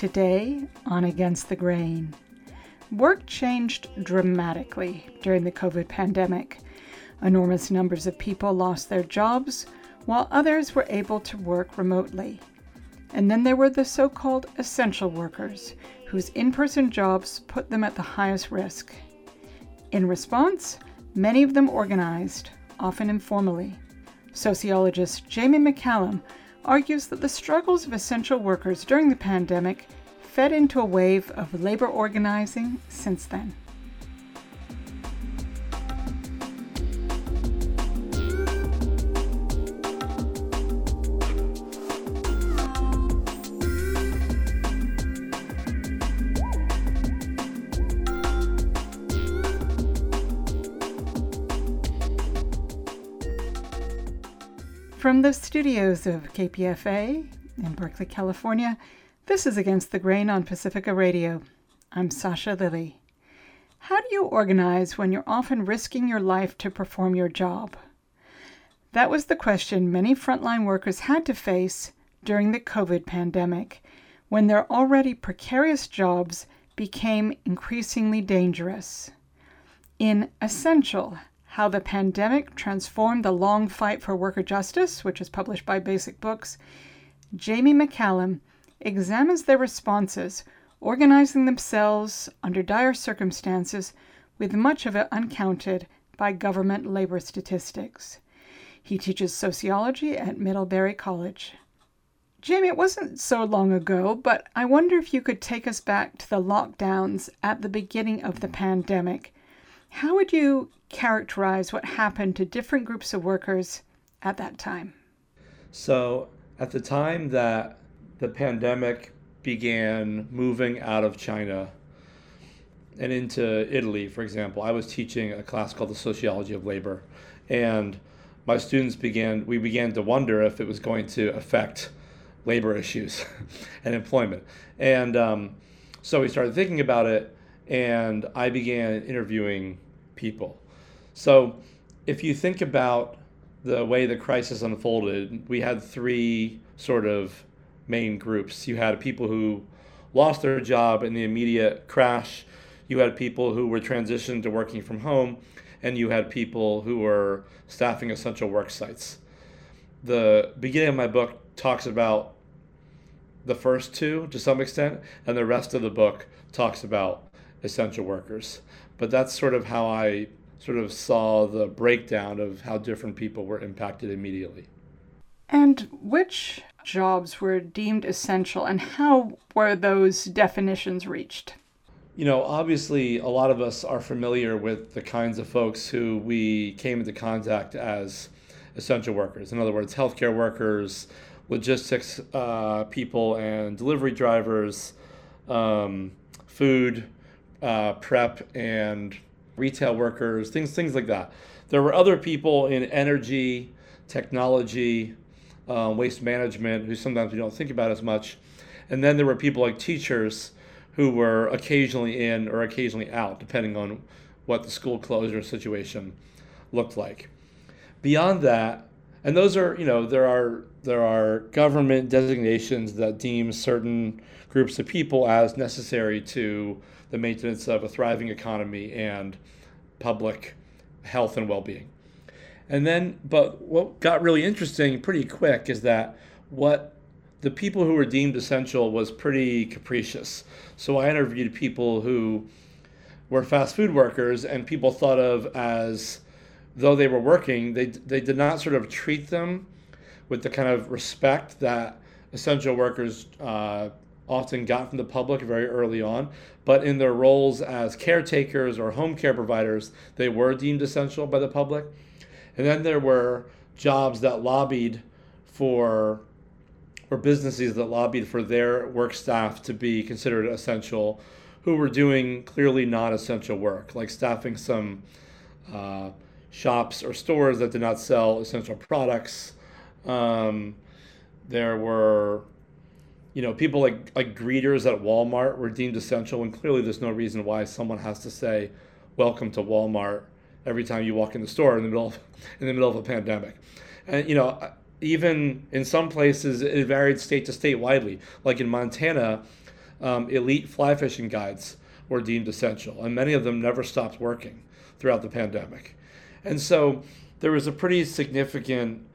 Today on Against the Grain. Work changed dramatically during the COVID pandemic. Enormous numbers of people lost their jobs, while others were able to work remotely. And then there were the so called essential workers, whose in person jobs put them at the highest risk. In response, many of them organized, often informally. Sociologist Jamie McCallum argues that the struggles of essential workers during the pandemic fed into a wave of labor organizing since then. From the studios of KPFA in Berkeley, California, this is Against the Grain on Pacifica Radio. I'm Sasha Lilley. How do you organize when you're often risking your life to perform your job? That was the question many frontline workers had to face during the COVID pandemic, when their already precarious jobs became increasingly dangerous. In Essential, how the Pandemic Transformed the Long Fight for Worker Justice, which is published by Basic Books, Jamie McCallum examines their responses, organizing themselves under dire circumstances, with much of it uncounted by government labor statistics. He teaches sociology at Middlebury College. Jamie, it wasn't so long ago, but I wonder if you could take us back to the lockdowns at the beginning of the pandemic. How would you characterize what happened to different groups of workers at that time? So, at the time that the pandemic began moving out of China and into Italy, for example, I was teaching a class called the Sociology of Labor, and my students began we began to wonder if it was going to affect labor issues and employment, and um, so we started thinking about it, and I began interviewing people. So, if you think about the way the crisis unfolded, we had three sort of main groups. You had people who lost their job in the immediate crash, you had people who were transitioned to working from home, and you had people who were staffing essential work sites. The beginning of my book talks about the first two to some extent, and the rest of the book talks about essential workers. But that's sort of how I sort of saw the breakdown of how different people were impacted immediately. And which jobs were deemed essential, and how were those definitions reached? You know, obviously, a lot of us are familiar with the kinds of folks who we came into contact as essential workers. In other words, healthcare workers, logistics uh, people, and delivery drivers, um, food uh, prep and retail workers, things things like that. There were other people in energy, technology, uh, waste management who sometimes we don't think about as much, and then there were people like teachers who were occasionally in or occasionally out, depending on what the school closure situation looked like. Beyond that, and those are you know there are there are government designations that deem certain groups of people as necessary to the maintenance of a thriving economy and public health and well-being. And then, but what got really interesting pretty quick is that what the people who were deemed essential was pretty capricious. So I interviewed people who were fast food workers and people thought of as though they were working, they, they did not sort of treat them with the kind of respect that essential workers uh, often got from the public very early on, but in their roles as caretakers or home care providers, they were deemed essential by the public. And then there were jobs that lobbied for, or businesses that lobbied for their work staff to be considered essential, who were doing clearly not essential work, like staffing some uh, shops or stores that did not sell essential products. Um, there were you know, people like like greeters at Walmart were deemed essential, and clearly there's no reason why someone has to say, "Welcome to Walmart" every time you walk in the store in the middle of in the middle of a pandemic. And you know, even in some places, it varied state to state widely. Like in Montana, um, elite fly fishing guides were deemed essential, and many of them never stopped working throughout the pandemic. And so there was a pretty significant,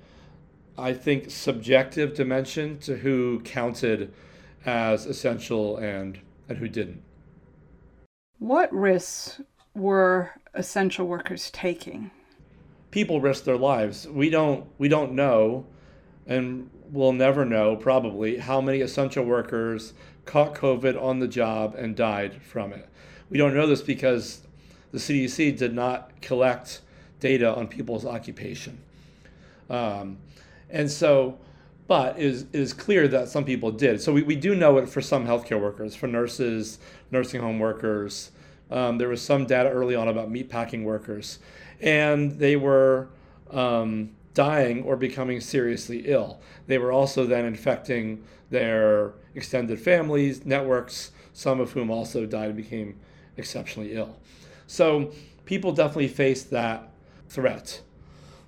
I think, subjective dimension to who counted as essential and, and who didn't. What risks were essential workers taking? People risk their lives. We don't we don't know and we'll never know probably how many essential workers caught COVID on the job and died from it. We don't know this because the CDC did not collect data on people's occupation. Um, and so, but it is, it is clear that some people did. So we, we do know it for some healthcare workers, for nurses, nursing home workers. Um, there was some data early on about meatpacking workers, and they were um, dying or becoming seriously ill. They were also then infecting their extended families, networks, some of whom also died and became exceptionally ill. So people definitely faced that threat.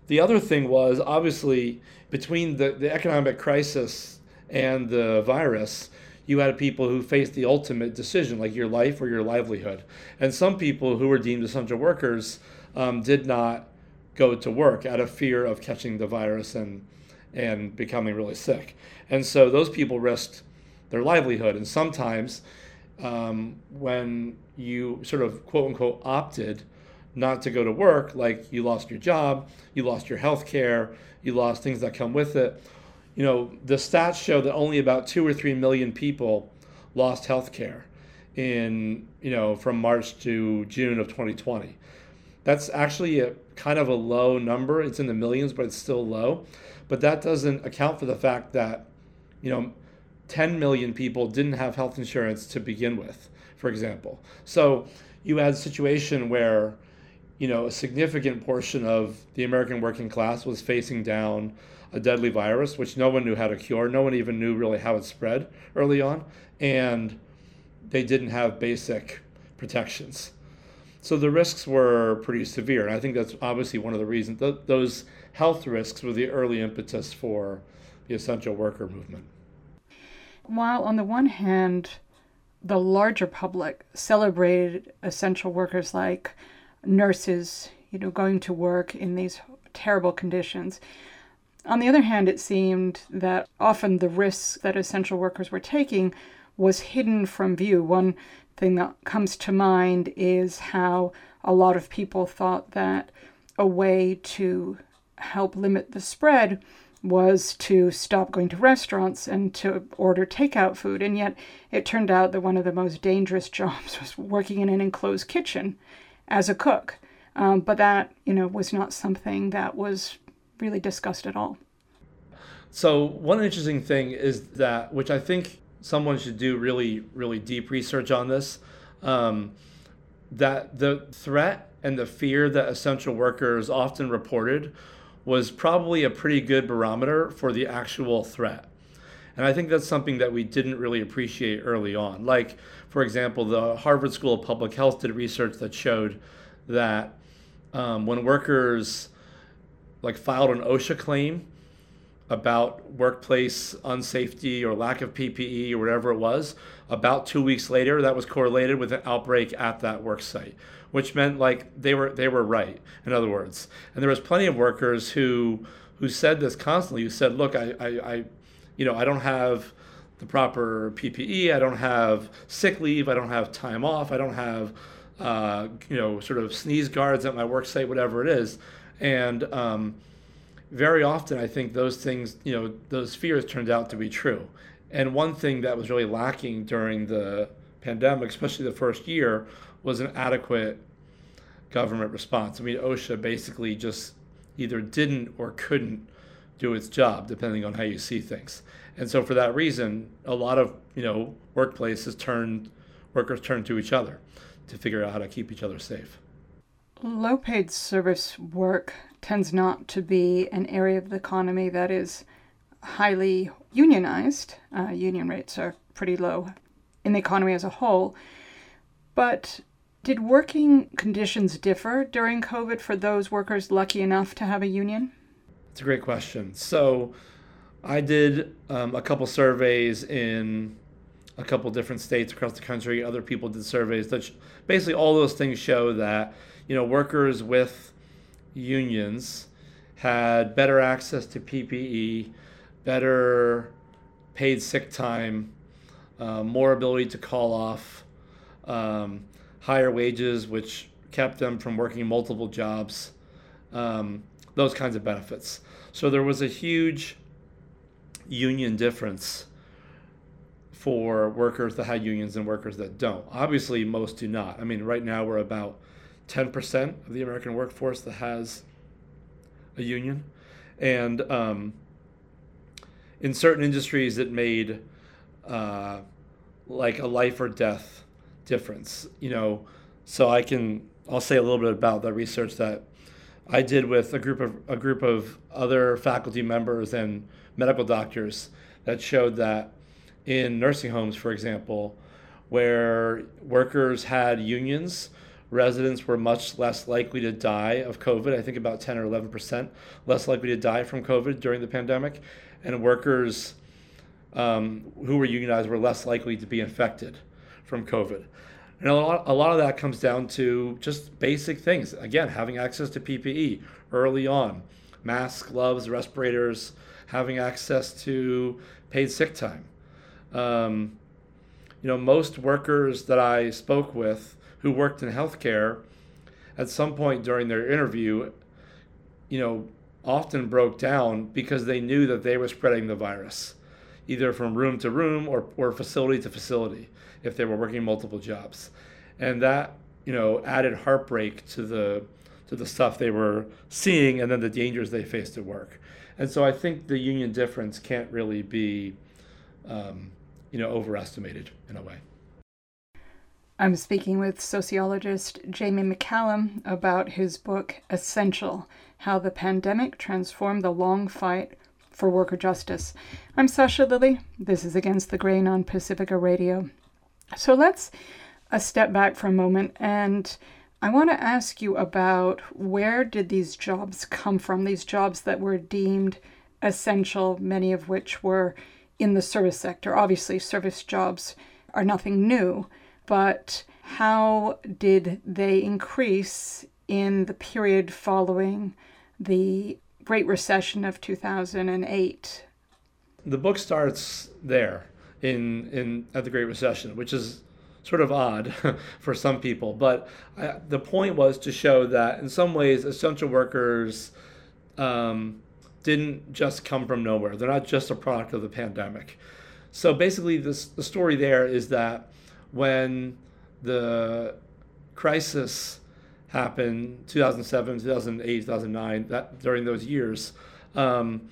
The other thing was obviously between the, the economic crisis and the virus, you had people who faced the ultimate decision, like your life or your livelihood. And some people who were deemed essential workers um, did not go to work out of fear of catching the virus and and becoming really sick. And so those people risked their livelihood. And sometimes um, when you sort of quote unquote opted not to go to work, like you lost your job, you lost your health care, you lost things that come with it. You know, the stats show that only about two or three million people lost health care in, you know, from March to June of 2020. That's actually a kind of a low number. It's in the millions, but it's still low. But that doesn't account for the fact that, you know, 10 million people didn't have health insurance to begin with, for example. So you had a situation where, you know, a significant portion of the American working class was facing down a deadly virus, which no one knew how to cure. No one even knew really how it spread early on. And they didn't have basic protections. So the risks were pretty severe. And I think that's obviously one of the reasons th- those health risks were the early impetus for the essential worker movement. While on the one hand, the larger public celebrated essential workers like nurses, you know, going to work in these terrible conditions. On the other hand, it seemed that often the risks that essential workers were taking was hidden from view. One thing that comes to mind is how a lot of people thought that a way to help limit the spread was to stop going to restaurants and to order takeout food. And yet it turned out that one of the most dangerous jobs was working in an enclosed kitchen as a cook. Um, but that, you know, was not something that was really discussed at all. So one interesting thing is that, which I think someone should do really, really deep research on this. Um, that the threat and the fear that essential workers often reported was probably a pretty good barometer for the actual threat. And I think that's something that we didn't really appreciate early on. Like, for example, the Harvard School of Public Health did research that showed that um, when workers like filed an OSHA claim, about workplace unsafety or lack of PPE or whatever it was. About two weeks later, that was correlated with an outbreak at that work site, which meant like they were they were right. In other words, and there was plenty of workers who who said this constantly. Who said, "Look, I, I, I you know, I don't have." the proper PPE. I don't have sick leave. I don't have time off. I don't have, uh, you know, sort of sneeze guards at my work site, whatever it is. And um, very often I think those things, you know, those fears turned out to be true. And one thing that was really lacking during the pandemic, especially the first year, was an adequate government response. I mean, OSHA basically just either didn't or couldn't do its job, depending on how you see things. And so, for that reason, a lot of you know workplaces turned workers turn to each other to figure out how to keep each other safe. Low paid service work tends not to be an area of the economy that is highly unionized. Uh, union rates are pretty low in the economy as a whole. But did working conditions differ during COVID for those workers lucky enough to have a union? It's a great question. So I did um, a couple surveys in a couple different states across the country. Other people did surveys that basically all those things show that you know workers with unions had better access to PPE, better paid sick time, uh, more ability to call off, um, higher wages, which kept them from working multiple jobs, um, those kinds of benefits. So there was a huge union difference for workers that had unions and workers that don't. Obviously, most do not. I mean, right now we're about 10% of the American workforce that has a union. And um, in certain industries, it made uh, like a life or death difference. You know, so I can I'll say a little bit about the research that I did with a group of a group of other faculty members and medical doctors that showed that in nursing homes, for example, where workers had unions, residents were much less likely to die of COVID. I think about 10 or 11 percent less likely to die from COVID during the pandemic, and workers um, who were unionized were less likely to be infected from COVID. And a lot, a lot of that comes down to just basic things. Again, having access to PPE early on, masks, gloves, respirators, having access to paid sick time. Um, you know, most workers that I spoke with who worked in healthcare at some point during their interview, you know, often broke down because they knew that they were spreading the virus, either from room to room or, or facility to facility if they were working multiple jobs. And that, you know, added heartbreak to the to the stuff they were seeing and then the dangers they faced at work. And so I think the union difference can't really be, um, you know, overestimated in a way. I'm speaking with sociologist Jamie McCallum about his book Essential How the Pandemic Transformed the Long Fight for Worker Justice. I'm Sasha Lilley. This is Against the Grain on Pacifica Radio. So let's a step back for a moment and I want to ask you about where did these jobs come from? These jobs that were deemed essential, many of which were in the service sector. Obviously, service jobs are nothing new, but how did they increase in the period following the Great Recession of 2008? The book starts there in in at the Great Recession, which is sort of odd for some people. But I, the point was to show that in some ways, essential workers um, didn't just come from nowhere. They're not just a product of the pandemic. So basically, this, the story there is that when the crisis happened 2007 2008 2009 that during those years um,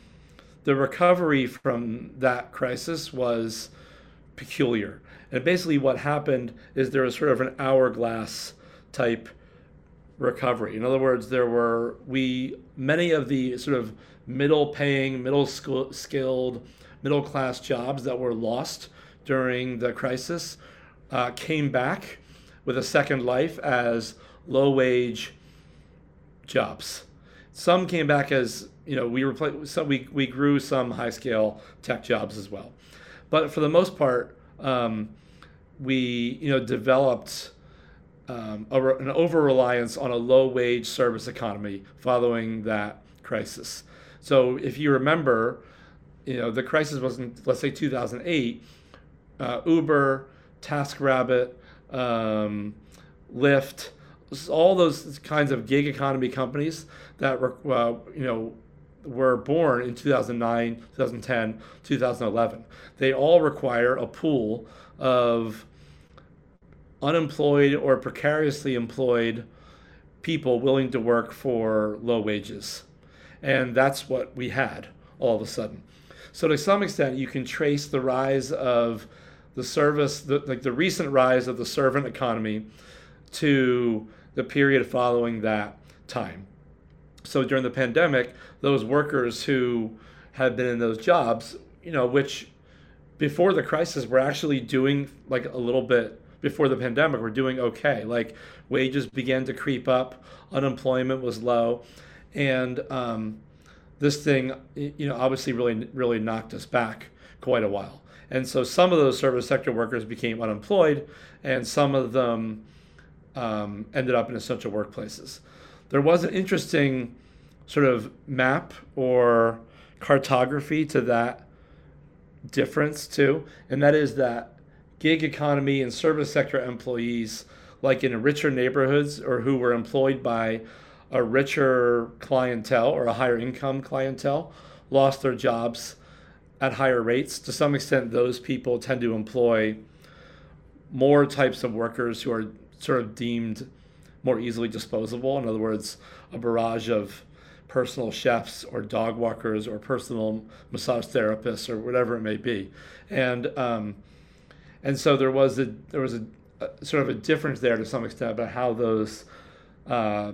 the recovery from that crisis was peculiar and basically, what happened is there was sort of an hourglass type recovery. In other words, there were we many of the sort of middle paying, middle skilled, middle class jobs that were lost during the crisis uh, came back with a second life as low wage jobs. Some came back as you know we some we, we grew some high scale tech jobs as well, but for the most part um, we you know developed um, a, an over reliance on a low wage service economy following that crisis. So if you remember, you know the crisis wasn't let's say 2008. Uh, Uber, TaskRabbit, um, Lyft, all those kinds of gig economy companies that were uh, you know were born in 2009, 2010, 2011. They all require a pool of unemployed or precariously employed people willing to work for low wages. And that's what we had all of a sudden. So to some extent, you can trace the rise of the service, the, like the recent rise of the servant economy to the period following that time. So during the pandemic, those workers who had been in those jobs, you know, which before the crisis were actually doing like a little bit before the pandemic were doing okay. Like wages began to creep up, unemployment was low, and um, this thing, you know, obviously really really knocked us back quite a while. And so some of those service sector workers became unemployed, and some of them um, ended up in essential workplaces. There was an interesting sort of map or cartography to that difference too, and that is that gig economy and service sector employees, like in richer neighborhoods or who were employed by a richer clientele or a higher income clientele, lost their jobs at higher rates. To some extent, those people tend to employ more types of workers who are sort of deemed more easily disposable. In other words, a barrage of personal chefs or dog walkers or personal massage therapists or whatever it may be, and um, and so there was a there was a, a, sort of a difference there to some extent about how those uh,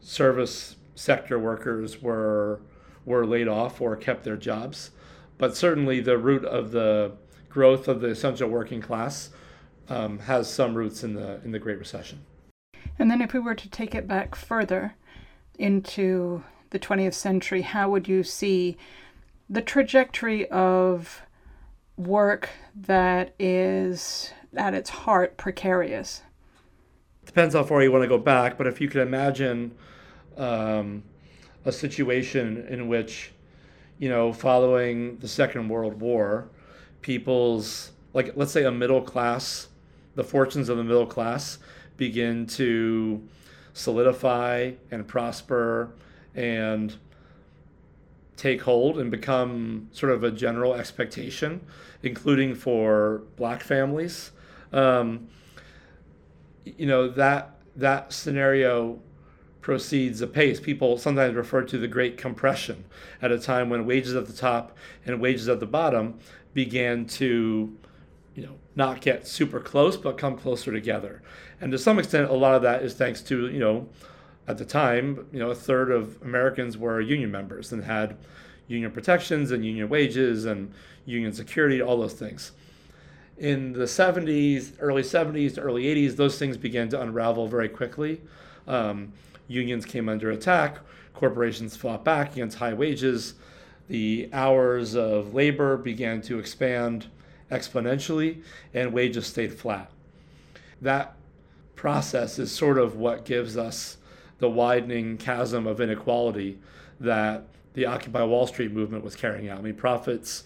service sector workers were were laid off or kept their jobs, but certainly the root of the growth of the essential working class um, has some roots in the in the Great Recession. And then, if we were to take it back further into the 20th century, how would you see the trajectory of work that is at its heart precarious? Depends how far you want to go back, but if you could imagine um, a situation in which, you know, following the Second World War, people's, like, let's say a middle class, the fortunes of the middle class begin to solidify and prosper and take hold and become sort of a general expectation, including for black families. Um, you know that that scenario proceeds apace. People sometimes refer to the Great Compression at a time when wages at the top and wages at the bottom began to, you know, not get super close but come closer together. And to some extent, a lot of that is thanks to you know at the time, you know, a third of Americans were union members and had union protections and union wages and union security, all those things. In the 70s, early 70s early 80s, those things began to unravel very quickly. Um, unions came under attack, corporations fought back against high wages, the hours of labor began to expand exponentially, and wages stayed flat. That process is sort of what gives us the widening chasm of inequality that the Occupy Wall Street movement was carrying out. I mean, profits,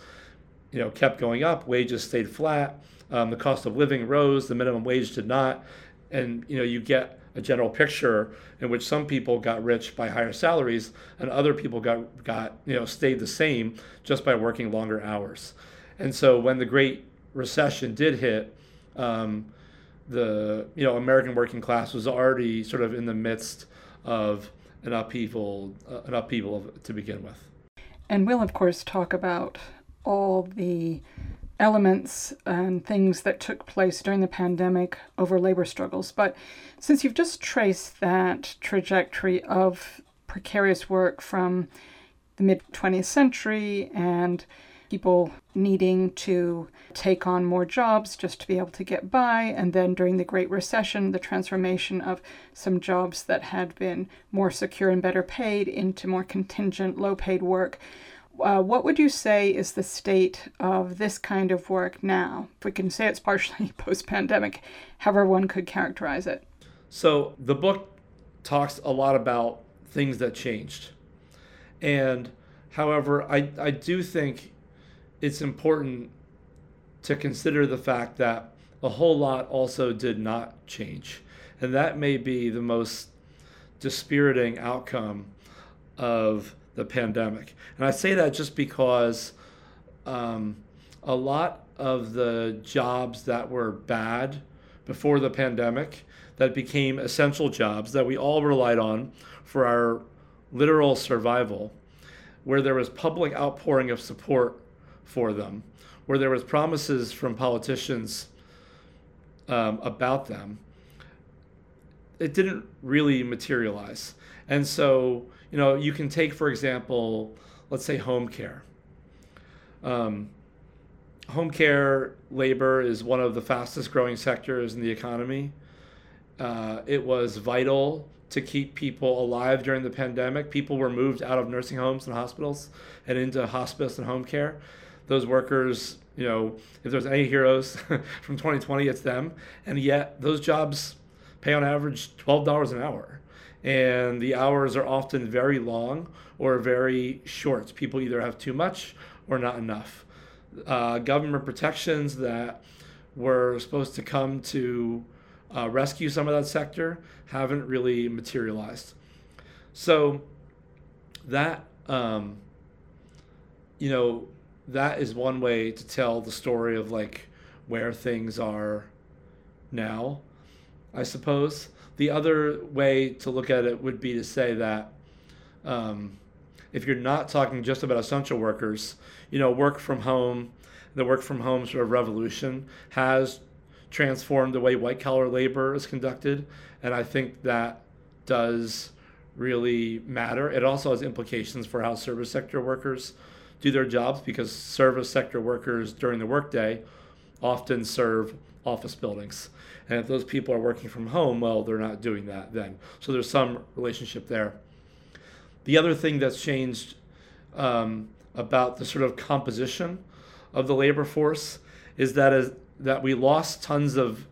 you know, kept going up, wages stayed flat, um, the cost of living rose, the minimum wage did not, and you know, you get a general picture in which some people got rich by higher salaries and other people got got you know stayed the same just by working longer hours. And so when the Great Recession did hit, um, the you know American working class was already sort of in the midst of an upheaval, uh, an upheaval of, to begin with. And we'll of course talk about all the elements and things that took place during the pandemic over labor struggles. But since you've just traced that trajectory of precarious work from the mid 20th century and people needing to take on more jobs just to be able to get by. And then during the Great Recession, the transformation of some jobs that had been more secure and better paid into more contingent, low paid work. Uh, what would you say is the state of this kind of work now? If we can say it's partially post pandemic, however one could characterize it. So the book talks a lot about things that changed. And however, I, I do think it's important to consider the fact that a whole lot also did not change. And that may be the most dispiriting outcome of the pandemic. And I say that just because um, a lot of the jobs that were bad before the pandemic that became essential jobs that we all relied on for our literal survival, where there was public outpouring of support for them, where there was promises from politicians um, about them. It didn't really materialize, and so you know you can take for example, let's say home care. Um, home care labor is one of the fastest growing sectors in the economy. Uh, it was vital to keep people alive during the pandemic. People were moved out of nursing homes and hospitals and into hospice and home care those workers, you know, if there's any heroes from 2020, it's them. And yet those jobs pay on average $12 an hour. And the hours are often very long or very short. People either have too much or not enough. Uh, government protections that were supposed to come to uh, rescue some of that sector haven't really materialized. So that um, you know that is one way to tell the story of like where things are now, I suppose. The other way to look at it would be to say that um, if you're not talking just about essential workers, you know, work from home, the work from home sort of revolution has transformed the way white collar labor is conducted. And I think that does really matter. It also has implications for how service sector workers do their jobs because service sector workers during the workday often serve office buildings. And if those people are working from home, well, they're not doing that then. So there's some relationship there. The other thing that's changed um, about the sort of composition of the labor force is that is that we lost tons of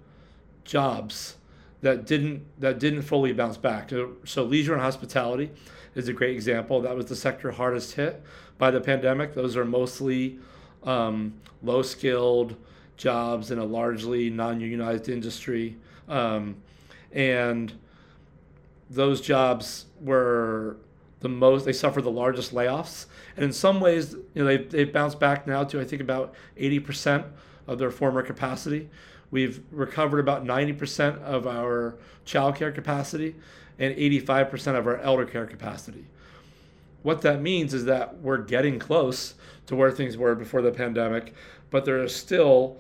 jobs that didn't that didn't fully bounce back. So leisure and hospitality is a great example. That was the sector hardest hit by the pandemic. Those are mostly um, low skilled jobs in a largely non unionized industry, um, and those jobs were the most. They suffered the largest layoffs, and in some ways, you know, they they bounced back now to I think about eighty percent of their former capacity. We've recovered about 90% of our childcare capacity and 85% of our elder care capacity. What that means is that we're getting close to where things were before the pandemic, but there are still,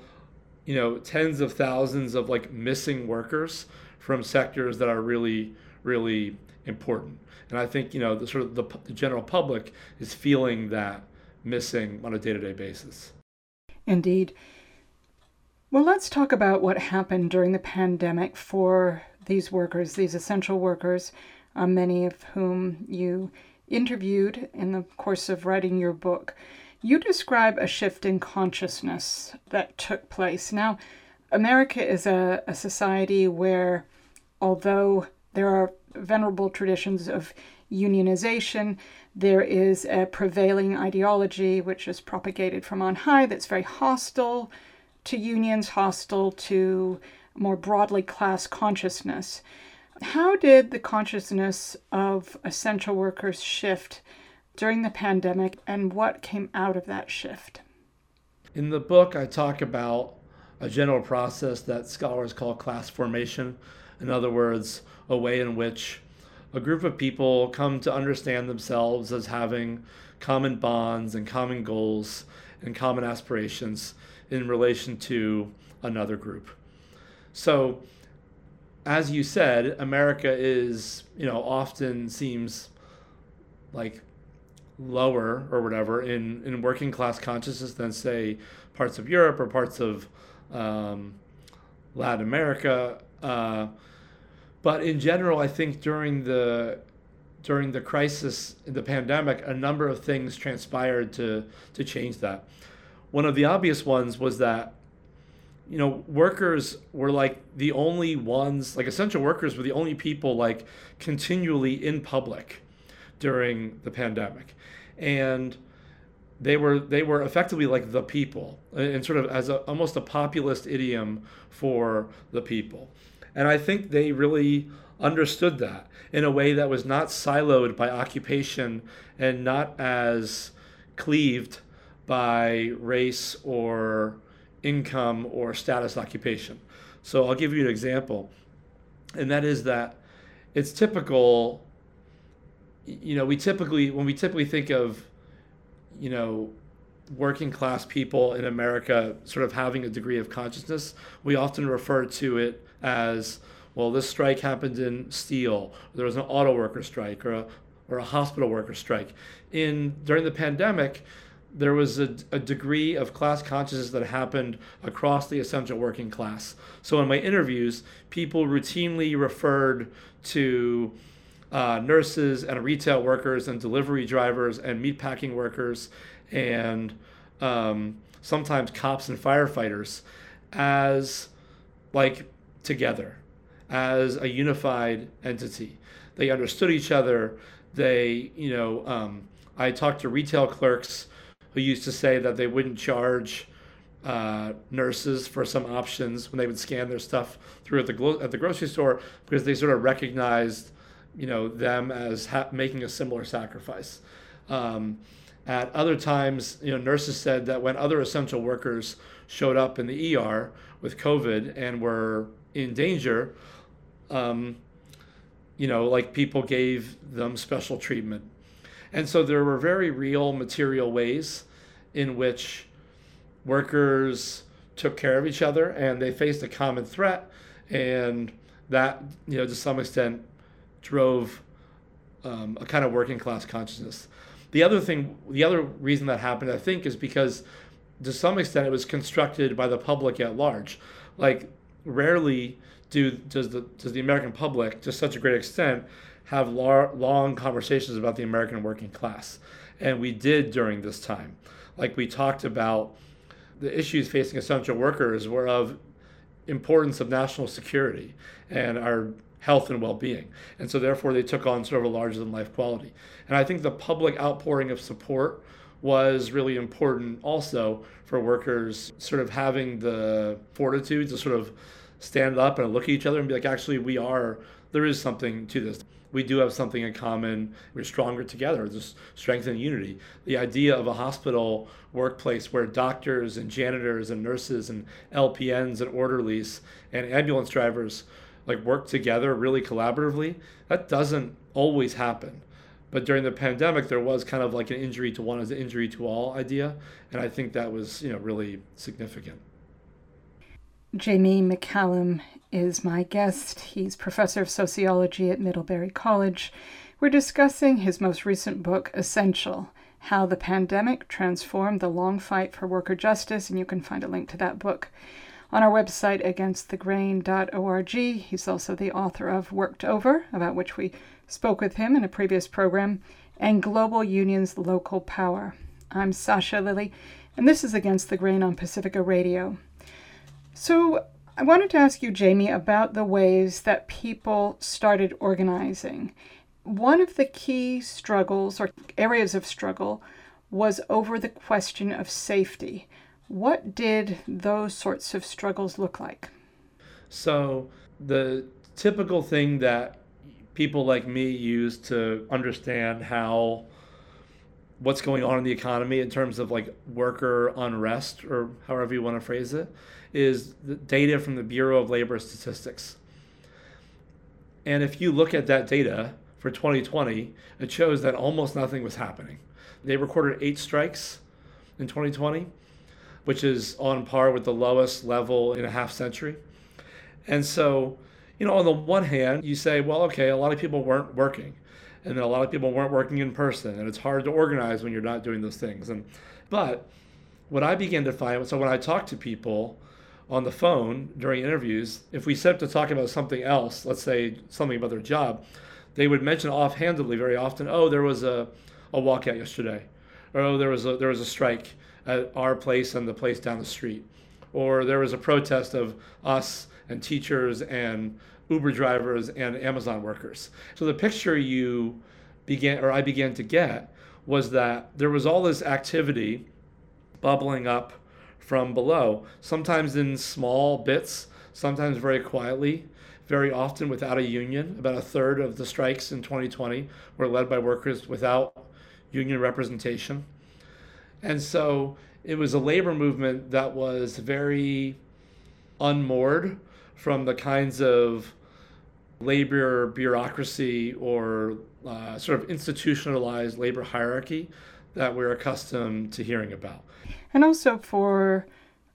you know, tens of thousands of like missing workers from sectors that are really, really important. And I think, you know, the sort of the, the general public is feeling that missing on a day-to-day basis. Indeed. Well, let's talk about what happened during the pandemic for these workers, these essential workers, uh, many of whom you interviewed in the course of writing your book. You describe a shift in consciousness that took place. Now, America is a, a society where, although there are venerable traditions of unionization, there is a prevailing ideology which is propagated from on high that's very hostile to unions hostile to more broadly class consciousness. How did the consciousness of essential workers shift during the pandemic, and what came out of that shift? In the book, I talk about a general process that scholars call class formation. In other words, a way in which a group of people come to understand themselves as having common bonds and common goals and common aspirations in relation to another group. So, as you said, America is, you know, often seems like lower or whatever in, in working class consciousness than, say, parts of Europe or parts of um, Latin America. Uh, but in general, I think during the during the crisis, the pandemic, a number of things transpired to to change that one of the obvious ones was that you know workers were like the only ones like essential workers were the only people like continually in public during the pandemic. And they were they were effectively like the people and sort of as a, almost a populist idiom for the people. And i think they really understood that in a way that was not siloed by occupation and not as cleaved by race or income or status occupation. So I'll give you an example, and that is that it's typical. You know, we typically when we typically think of, you know, working class people in America sort of having a degree of consciousness, we often refer to it as, well, this strike happened in steel. There was an auto worker strike or a or a hospital worker strike. In during the pandemic, there was a, a, degree of class consciousness that happened across the essential working class. So in my interviews, people routinely referred to uh, nurses and retail workers and delivery drivers and meatpacking workers and um, sometimes cops and firefighters as like together as a unified entity. They understood each other. They, you know, um, I talked to retail clerks who used to say that they wouldn't charge uh, nurses for some options when they would scan their stuff through at the glo- at the grocery store because they sort of recognized, you know, them as ha- making a similar sacrifice. Um, at other times, you know, nurses said that when other essential workers showed up in the ER with COVID and were in danger, um, you know, like people gave them special treatment. And so there were very real material ways in which workers took care of each other and they faced a common threat. And that, you know, to some extent drove um, a kind of working class consciousness. The other thing, the other reason that happened, I think, is because to some extent it was constructed by the public at large. Like, rarely do does the does the American public, to such a great extent, have lar- long conversations about the American working class, and we did during this time. Like we talked about, the issues facing essential workers were of importance of national security and our health and well-being, and so therefore they took on sort of a larger than life quality. And I think the public outpouring of support was really important also for workers sort of having the fortitude to sort of stand up and look at each other and be like, actually, we are, there is something to this. We do have something in common. We're stronger together. There's strength and unity. The idea of a hospital workplace where doctors and janitors and nurses and LPNs and orderlies and ambulance drivers like work together really collaboratively, that doesn't always happen. But during the pandemic, there was kind of like an injury to one is an injury to all idea, and I think that was you know really significant. Jamie McCallum is my guest. He's professor of sociology at Middlebury College. We're discussing his most recent book, Essential How the Pandemic Transformed the Long Fight for Worker Justice, and you can find a link to that book on our website, againstthegrain.org. He's also the author of Worked Over, about which we spoke with him in a previous program, and Global Unions Local Power. I'm Sasha Lilley, and this is Against the Grain on Pacifica Radio. So, I wanted to ask you, Jamie, about the ways that people started organizing. One of the key struggles or areas of struggle was over the question of safety. What did those sorts of struggles look like? So, the typical thing that people like me use to understand how what's going on in the economy in terms of like worker unrest or however you want to phrase it is the data from the Bureau of Labor Statistics. And if you look at that data for 2020, it shows that almost nothing was happening. They recorded eight strikes in 2020, which is on par with the lowest level in a half century. And so, you know, on the one hand, you say, well, okay, a lot of people weren't working, and then a lot of people weren't working in person, and it's hard to organize when you're not doing those things. And but what I began to find, so when I talk to people on the phone during interviews, if we set up to talk about something else, let's say something about their job, they would mention offhandedly very often, oh, there was a, a walkout yesterday, or oh, there was a, there was a strike at our place and the place down the street, or there was a protest of us and teachers and Uber drivers and Amazon workers. So the picture you began, or I began to get, was that there was all this activity bubbling up from below, sometimes in small bits, sometimes very quietly, very often without a union. About a third of the strikes in 2020 were led by workers without union representation. And so it was a labor movement that was very unmoored from the kinds of labor bureaucracy or uh, sort of institutionalized labor hierarchy that we're accustomed to hearing about and also for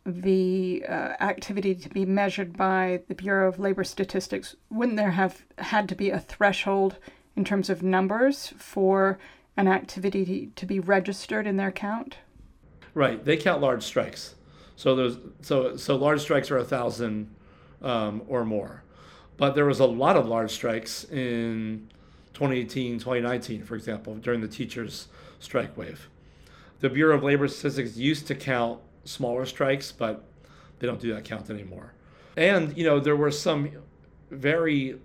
the uh, activity to be measured by the Bureau of Labor Statistics, wouldn't there have had to be a threshold in terms of numbers for an activity to be registered in their count? Right, they count large strikes. So there's so so large strikes are a thousand um, or more, but there was a lot of large strikes in 2018, 2019, for example, during the teachers' strike wave the Bureau of Labor Statistics used to count smaller strikes, but they don't do that count anymore. And, you know, there were some very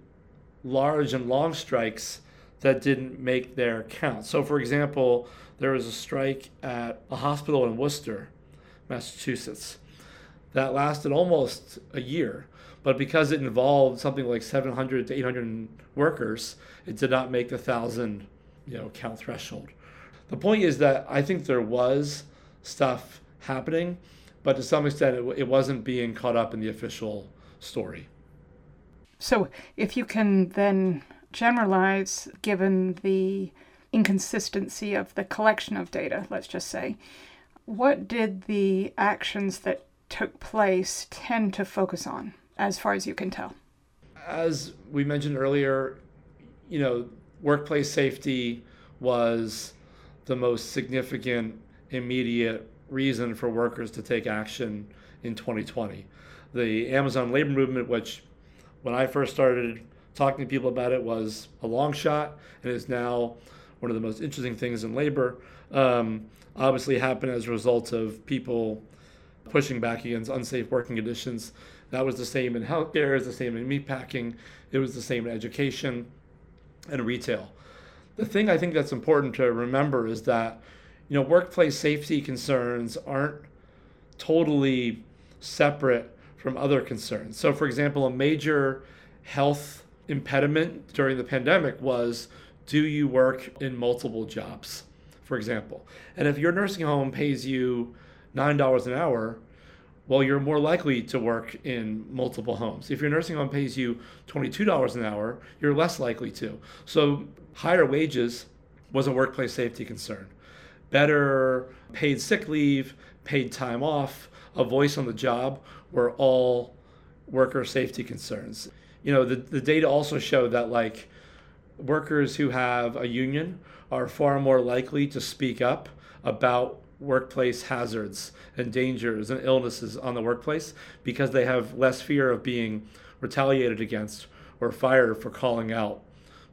large and long strikes that didn't make their count. So, for example, there was a strike at a hospital in Worcester, Massachusetts, that lasted almost a year. But because it involved something like 700 to 800 workers, it did not make the thousand, you know, count threshold. The point is that I think there was stuff happening, but to some extent, it, it wasn't being caught up in the official story. So, if you can then generalize, given the inconsistency of the collection of data, let's just say, what did the actions that took place tend to focus on, as far as you can tell? As we mentioned earlier, you know, workplace safety was the most significant immediate reason for workers to take action in 2020. The Amazon labor movement, which when I first started talking to people about it, was a long shot and is now one of the most interesting things in labor. Um, obviously, happened as a result of people pushing back against unsafe working conditions. That was the same in healthcare, it's the same in meatpacking, it was the same in education and retail. The thing I think that's important to remember is that you know workplace safety concerns aren't totally separate from other concerns. So, for example, a major health impediment during the pandemic was do you work in multiple jobs, for example? And if your nursing home pays you $9 an hour, well, you're more likely to work in multiple homes. If your nursing home pays you $22 an hour, you're less likely to. So, higher wages was a workplace safety concern. Better paid sick leave, paid time off, a voice on the job were all worker safety concerns. You know, the, the data also show that like workers who have a union are far more likely to speak up about workplace hazards and dangers and illnesses on the workplace because they have less fear of being retaliated against or fired for calling out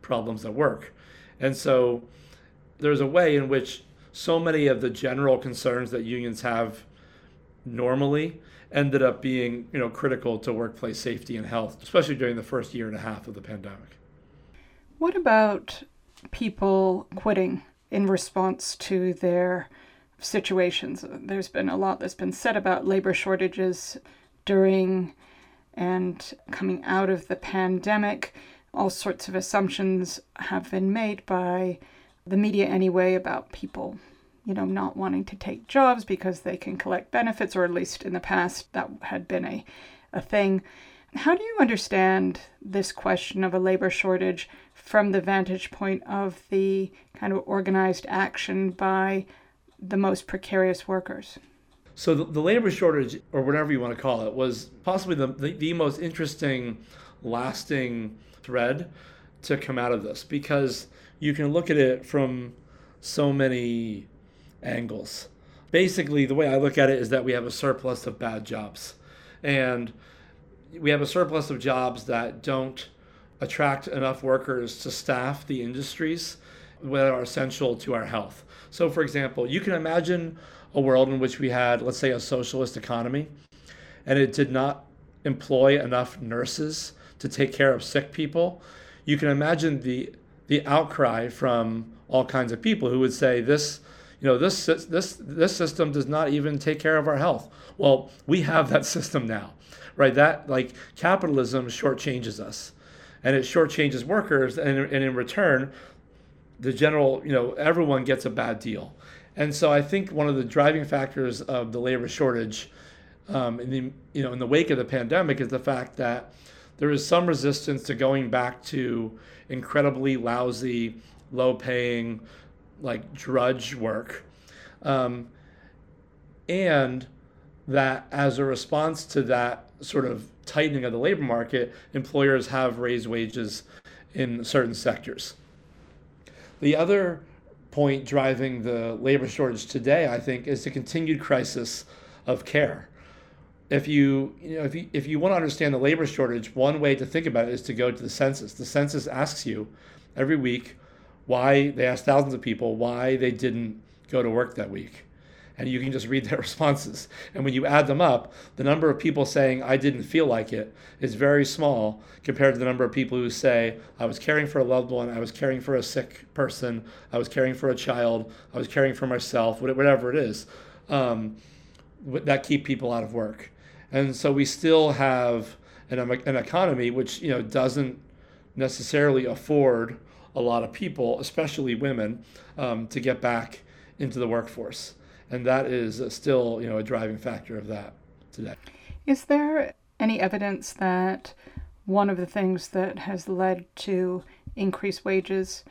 problems at work. And so there's a way in which so many of the general concerns that unions have normally ended up being you know critical to workplace safety and health, especially during the first year and a half of the pandemic. What about people quitting in response to their situations? There's been a lot that's been said about labor shortages during and coming out of the pandemic. All sorts of assumptions have been made by the media anyway about people you know, not wanting to take jobs because they can collect benefits, or at least in the past that had been a, a thing. How do you understand this question of a labor shortage from the vantage point of the kind of organized action by the most precarious workers? So the, the labor shortage, or whatever you want to call it, was possibly the, the, the most interesting, lasting thread to come out of this because you can look at it from so many angles. Basically, the way I look at it is that we have a surplus of bad jobs. And we have a surplus of jobs that don't attract enough workers to staff the industries that are essential to our health. So, for example, you can imagine a world in which we had, let's say, a socialist economy, and it did not employ enough nurses to take care of sick people. You can imagine the the outcry from all kinds of people who would say this you know this this this system does not even take care of our health well we have that system now right that like capitalism shortchanges us and it shortchanges workers and, and in return the general you know everyone gets a bad deal and so i think one of the driving factors of the labor shortage um, in the you know in the wake of the pandemic is the fact that there is some resistance to going back to incredibly lousy low paying like drudge work. Um, and that as a response to that sort of tightening of the labor market, employers have raised wages in certain sectors. The other point driving the labor shortage today, I think, is the continued crisis of care. If you, you know, if you, if you want to understand the labor shortage, one way to think about it is to go to the census. The census asks you every week why they asked thousands of people why they didn't go to work that week. And you can just read their responses. And when you add them up, the number of people saying, I didn't feel like it, is very small compared to the number of people who say, I was caring for a loved one, I was caring for a sick person, I was caring for a child, I was caring for myself, whatever it is, um, that keep people out of work. And so we still have an, an economy which you know doesn't necessarily afford a lot of people, especially women, um, to get back into the workforce and that is still you know a driving factor of that today. Is there any evidence that one of the things that has led to increased wages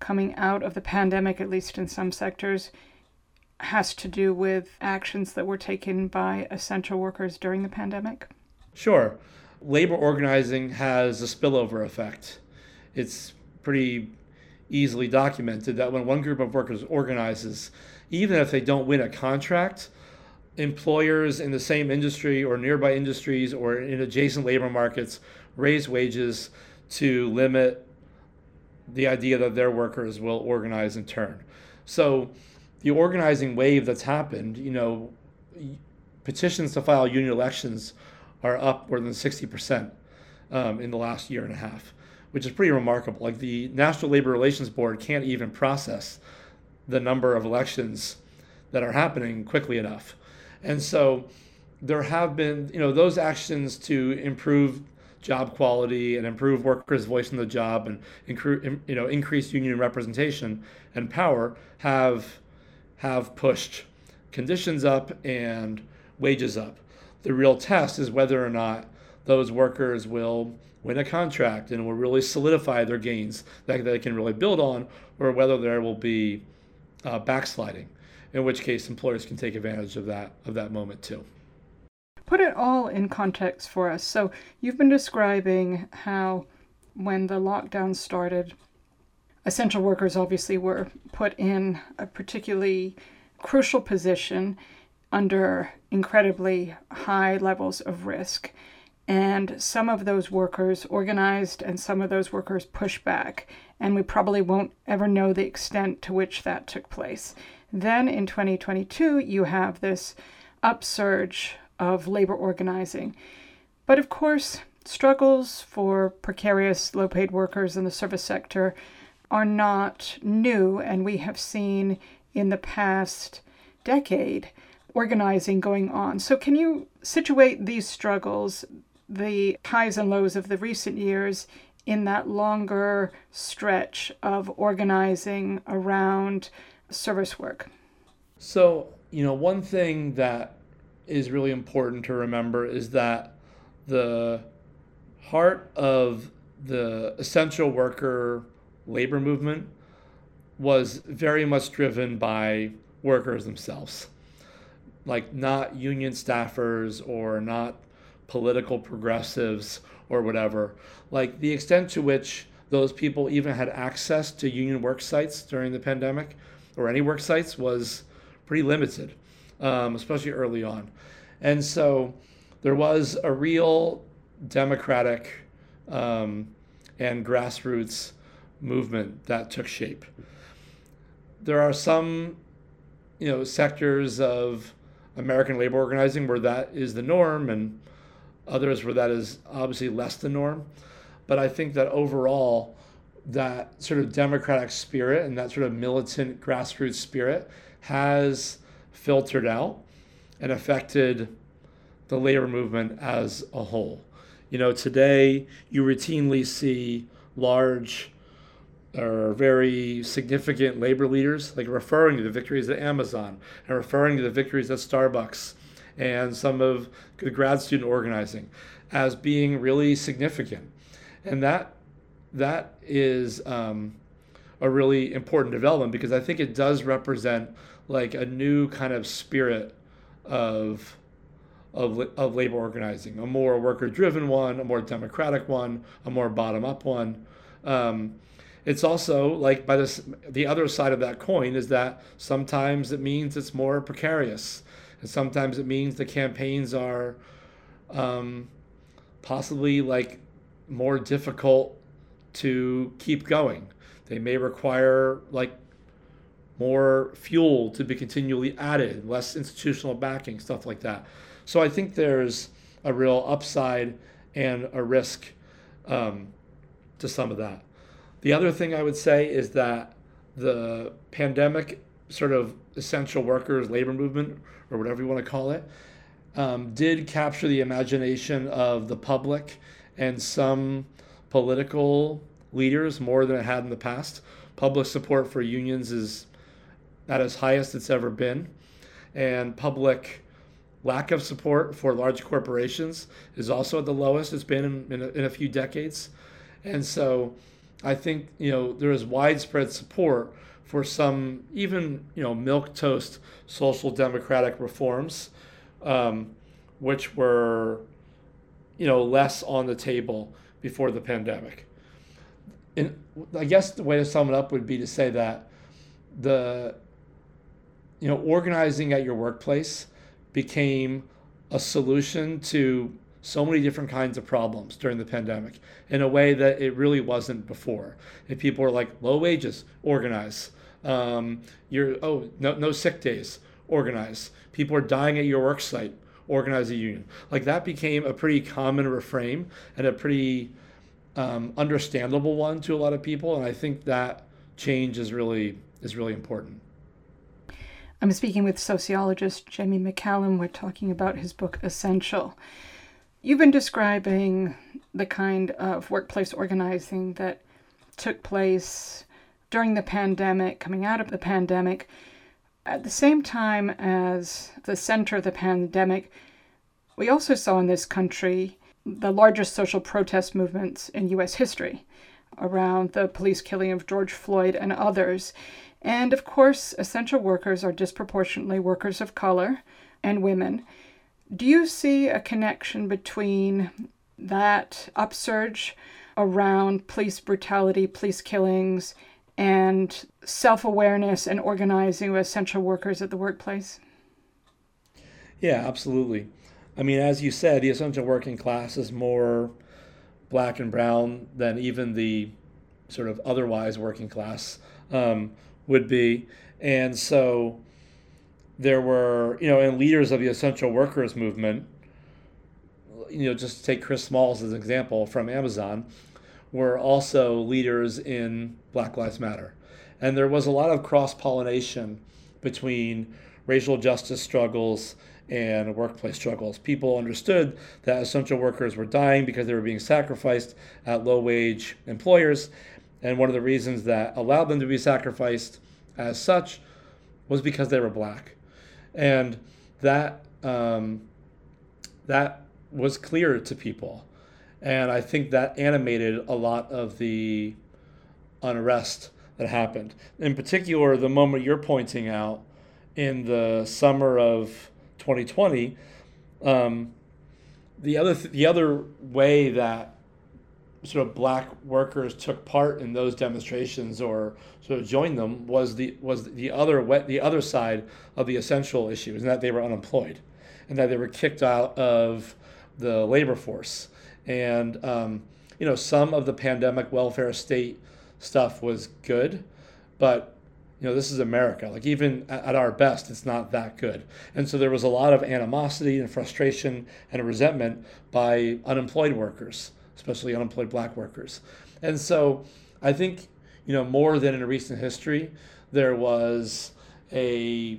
coming out of the pandemic, at least in some sectors, has to do with actions that were taken by essential workers during the pandemic? Sure. Labor organizing has a spillover effect. It's pretty easily documented that when one group of workers organizes, even if they don't win a contract, employers in the same industry or nearby industries or in adjacent labor markets raise wages to limit the idea that their workers will organize in turn. So the organizing wave that's happened, you know, petitions to file union elections are up more than 60% um, in the last year and a half, which is pretty remarkable. Like the National Labor Relations Board can't even process the number of elections that are happening quickly enough. And so there have been, you know, those actions to improve job quality and improve workers' voice in the job and incre- you know increase union representation and power have have pushed conditions up and wages up. The real test is whether or not those workers will win a contract and will really solidify their gains that they can really build on, or whether there will be uh, backsliding, in which case employers can take advantage of that of that moment too. Put it all in context for us. So you've been describing how when the lockdown started, essential workers obviously were put in a particularly crucial position under incredibly high levels of risk. And some of those workers organized and some of those workers pushed back and we probably won't ever know the extent to which that took place. Then in 2022, you have this upsurge of labor organizing. But of course, struggles for precarious, low paid workers in the service sector are not new, and we have seen in the past decade organizing going on. So, can you situate these struggles, the highs and lows of the recent years, in that longer stretch of organizing around service work? So, you know, one thing that is really important to remember is that the heart of the essential worker labor movement was very much driven by workers themselves, like not union staffers or not political progressives or whatever. Like the extent to which those people even had access to union work sites during the pandemic or any work sites was pretty limited, um, especially early on. And so there was a real democratic um, and grassroots movement that took shape. There are some, you know, sectors of American labor organizing where that is the norm, and others where that is obviously less the norm. But I think that overall, that sort of democratic spirit and that sort of militant grassroots spirit has filtered out and affected the labor movement as a whole. You know, today you routinely see large or very significant labor leaders like referring to the victories at Amazon and referring to the victories at Starbucks and some of the grad student organizing as being really significant. And that that is um, a really important development because I think it does represent like a new kind of spirit of of, of labor organizing, a more worker driven one, a more democratic one, a more bottom up one. Um, it's also like by this the other side of that coin is that sometimes it means it's more precarious and sometimes it means the campaigns are um, possibly like more difficult to keep going. They may require like more fuel to be continually added, less institutional backing, stuff like that. So I think there's a real upside and a risk um, to some of that. The other thing I would say is that the pandemic sort of essential workers labor movement or whatever you want to call it um, did capture the imagination of the public and some political leaders more than it had in the past. Public support for unions is at its highest it's ever been, and public lack of support for large corporations is also at the lowest it's been in, in, a, in a few decades. And so I think you know there is widespread support for some even you know milk toast social democratic reforms, um, which were you know less on the table before the pandemic. And I guess the way to sum it up would be to say that the you know organizing at your workplace became a solution to so many different kinds of problems during the pandemic in a way that it really wasn't before. And people were like, low wages, organize. Um, you're, oh, no, no sick days, organize. People are dying at your work site, organize a union. Like that became a pretty common refrain and a pretty um, understandable one to a lot of people. And I think that change is really is really important. I'm speaking with sociologist Jamie McCallum. We're talking about his book Essential. You've been describing the kind of workplace organizing that took place during the pandemic, coming out of the pandemic. At the same time as the center of the pandemic, we also saw in this country the largest social protest movements in U.S. history around the police killing of George Floyd and others. And of course, essential workers are disproportionately workers of color and women. Do you see a connection between that upsurge around police brutality, police killings, and self awareness and organizing with essential workers at the workplace? Yeah, absolutely. I mean, as you said, the essential working class is more black and brown than even the sort of otherwise working class um, would be. And so there were, you know, and leaders of the essential workers movement, you know, just take Chris Smalls as an example from Amazon, were also leaders in Black Lives Matter. And there was a lot of cross pollination between racial justice struggles and workplace struggles. People understood that essential workers were dying because they were being sacrificed at low wage employers. And one of the reasons that allowed them to be sacrificed as such was because they were black and that um, that was clear to people, and I think that animated a lot of the unrest that happened. In particular, the moment you're pointing out in the summer of 2020. Um, the other th- the other way that sort of black workers took part in those demonstrations or sort of joined them was the was the other the other side of the essential issue, and that they were unemployed, and that they were kicked out of the labor force, and um, you know some of the pandemic welfare state stuff was good, but you know this is America. Like even at our best, it's not that good, and so there was a lot of animosity and frustration and resentment by unemployed workers especially unemployed black workers. And so I think, you know, more than in recent history, there was a,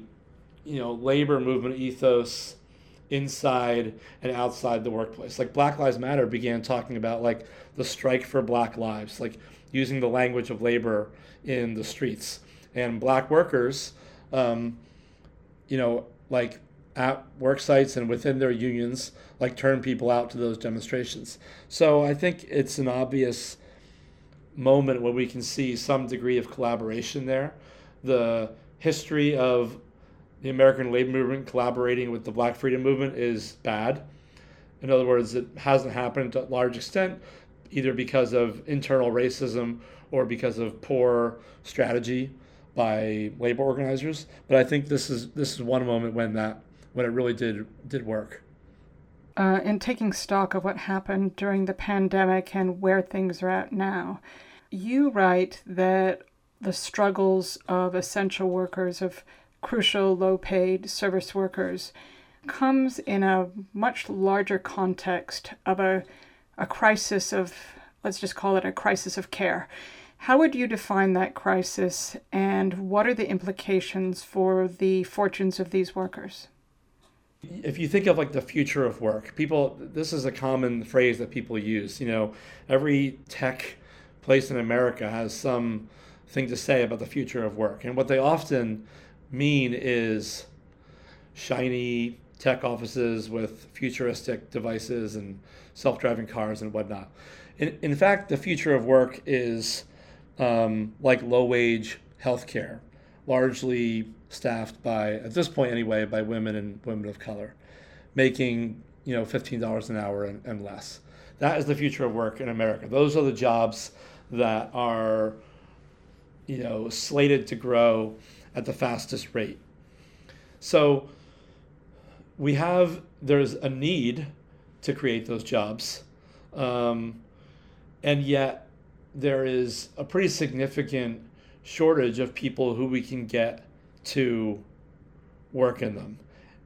you know, labor movement ethos inside and outside the workplace. Like Black Lives Matter began talking about like the strike for black lives, like using the language of labor in the streets. And black workers, um, you know, like at work sites and within their unions like turn people out to those demonstrations. So I think it's an obvious moment where we can see some degree of collaboration there. The history of the American labor movement collaborating with the Black Freedom Movement is bad. In other words, it hasn't happened to a large extent, either because of internal racism or because of poor strategy by labor organizers. But I think this is this is one moment when that when it really did did work. Uh, in taking stock of what happened during the pandemic and where things are at now, you write that the struggles of essential workers, of crucial low paid service workers, comes in a much larger context of a, a crisis of, let's just call it a crisis of care. How would you define that crisis, and what are the implications for the fortunes of these workers? If you think of like the future of work, people, this is a common phrase that people use. You know, every tech place in America has some thing to say about the future of work. And what they often mean is shiny tech offices with futuristic devices and self driving cars and whatnot. In, in fact, the future of work is um, like low wage healthcare, largely staffed by, at this point anyway, by women and women of color, making you know $15 an hour and, and less. That is the future of work in America. Those are the jobs that are you know slated to grow at the fastest rate. So we have there's a need to create those jobs, um, and yet there is a pretty significant shortage of people who we can get to work in them.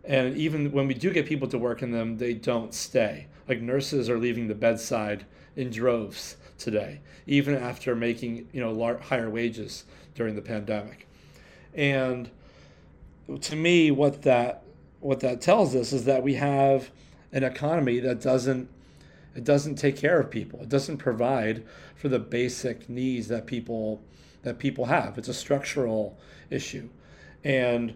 And even when we do get people to work in them, they don't stay. Like nurses are leaving the bedside in droves today, even after making you know higher wages during the pandemic. And to me, what that what that tells us is that we have an economy that doesn't it doesn't take care of people. It doesn't provide for the basic needs that people that people have. It's a structural issue. And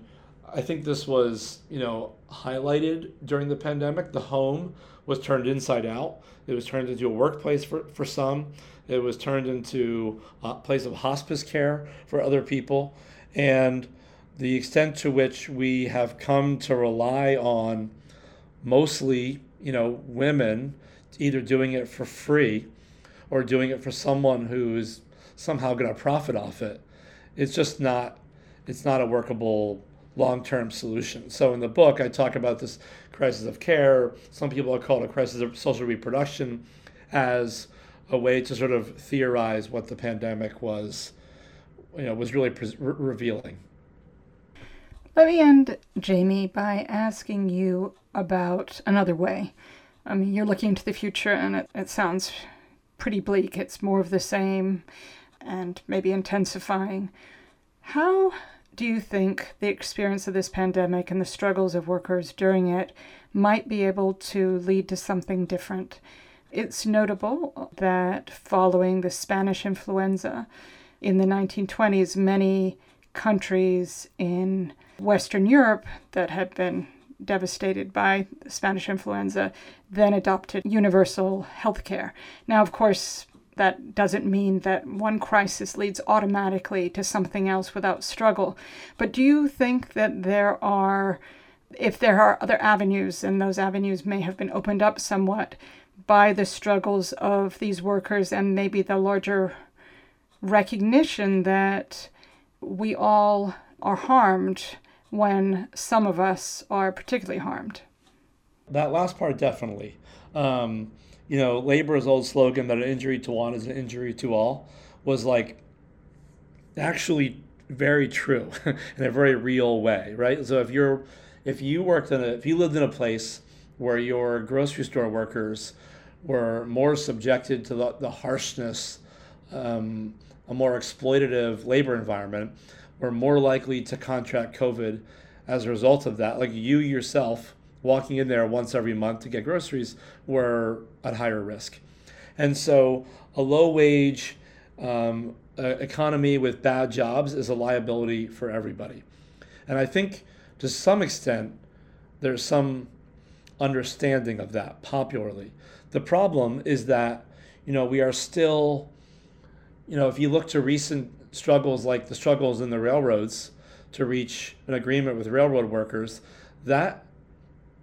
I think this was, you know, highlighted during the pandemic. The home was turned inside out. It was turned into a workplace for, for some. It was turned into a place of hospice care for other people. And the extent to which we have come to rely on mostly, you know, women either doing it for free or doing it for someone who's somehow going to profit off it it's just not it's not a workable long-term solution. So in the book i talk about this crisis of care. Some people call it a crisis of social reproduction as a way to sort of theorize what the pandemic was you know was really pre- revealing let me end jamie by asking you about another way I mean, you're looking to the future and it, it sounds pretty bleak. It's more of the same and maybe intensifying. How do you think the experience of this pandemic and the struggles of workers during it might be able to lead to something different? It's notable that following the Spanish influenza in the 1920s, many countries in Western Europe that had been devastated by Spanish influenza, then adopted universal health care. Now, of course, that doesn't mean that one crisis leads automatically to something else without struggle. But do you think that there are, if there are other avenues, and those avenues may have been opened up somewhat by the struggles of these workers and maybe the larger recognition that we all are harmed when some of us are particularly harmed. That last part, definitely. Um, you know, labor's old slogan that an injury to one is an injury to all was like actually very true in a very real way, right? So if you're if you worked in a if you lived in a place where your grocery store workers were more subjected to the, the harshness, um, a more exploitative labor environment, were more likely to contract COVID as a result of that. Like you yourself walking in there once every month to get groceries were at higher risk. And so a low wage um, economy with bad jobs is a liability for everybody. And I think to some extent, there's some understanding of that popularly. The problem is that, you know, we are still, you know, if you look to recent struggles like the struggles in the railroads to reach an agreement with railroad workers, that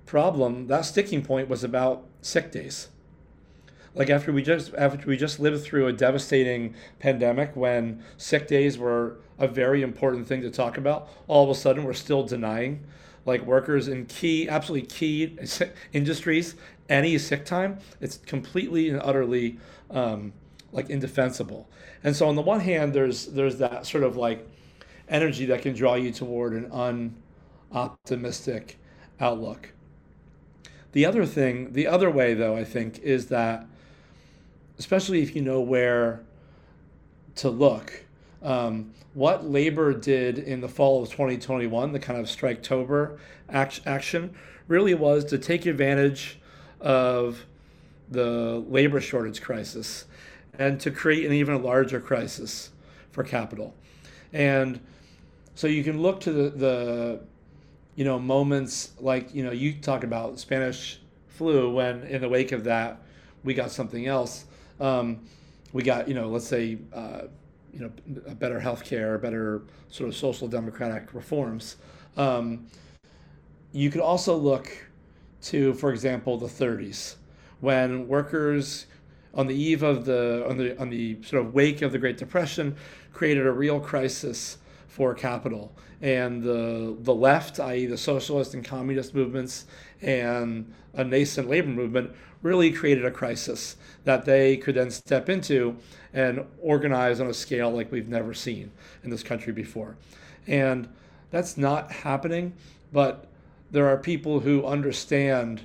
problem, that sticking point was about sick days. Like after we just after we just lived through a devastating pandemic when sick days were a very important thing to talk about, all of a sudden we're still denying like workers in key absolutely key industries any sick time. It's completely and utterly um, like indefensible. And so on the one hand, there's there's that sort of like energy that can draw you toward an unoptimistic outlook. The other thing, the other way though, I think, is that especially if you know where to look, um, what labor did in the fall of 2021, the kind of strike striketober action, really was to take advantage of the labor shortage crisis and to create an even larger crisis for capital. And so you can look to the, the you know moments like you know you talk about Spanish flu when in the wake of that we got something else. Um, we got you know let's say uh, you know a better health care, better sort of social democratic reforms. Um, you could also look to, for example, the 30s when workers on the eve of the on the on the sort of wake of the Great Depression created a real crisis for capital and the the left i.e. the socialist and communist movements and a nascent labor movement really created a crisis that they could then step into and organize on a scale like we've never seen in this country before and that's not happening but there are people who understand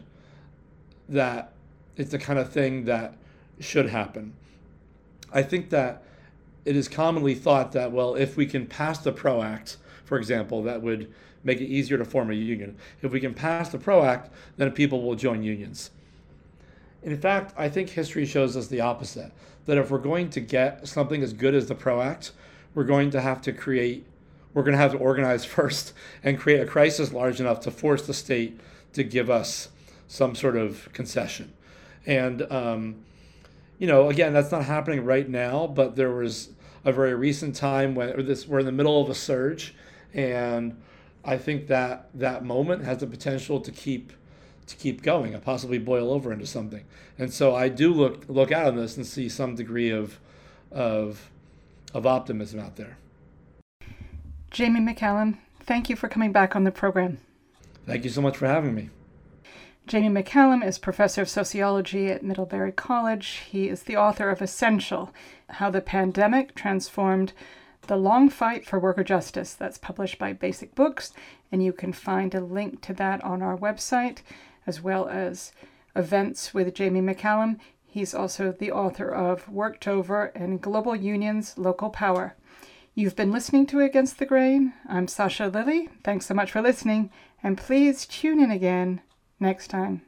that it's the kind of thing that should happen. I think that it is commonly thought that, well, if we can pass the PRO Act, for example, that would make it easier to form a union. If we can pass the PRO Act, then people will join unions. In fact, I think history shows us the opposite that if we're going to get something as good as the PRO Act, we're going to have to create, we're going to have to organize first and create a crisis large enough to force the state to give us some sort of concession. And, um, you know, again, that's not happening right now, but there was a very recent time when this we're in the middle of a surge, and I think that that moment has the potential to keep to keep going and possibly boil over into something. And so I do look look out on this and see some degree of of of optimism out there. Jamie McCallum, thank you for coming back on the program. Thank you so much for having me. Jamie McCallum is professor of sociology at Middlebury College. He is the author of Essential How the Pandemic Transformed the Long Fight for Worker Justice. That's published by Basic Books, and you can find a link to that on our website, as well as events with Jamie McCallum. He's also the author of Worked Over and Global Unions Local Power. You've been listening to Against the Grain. I'm Sasha Lilley. Thanks so much for listening, and please tune in again next time.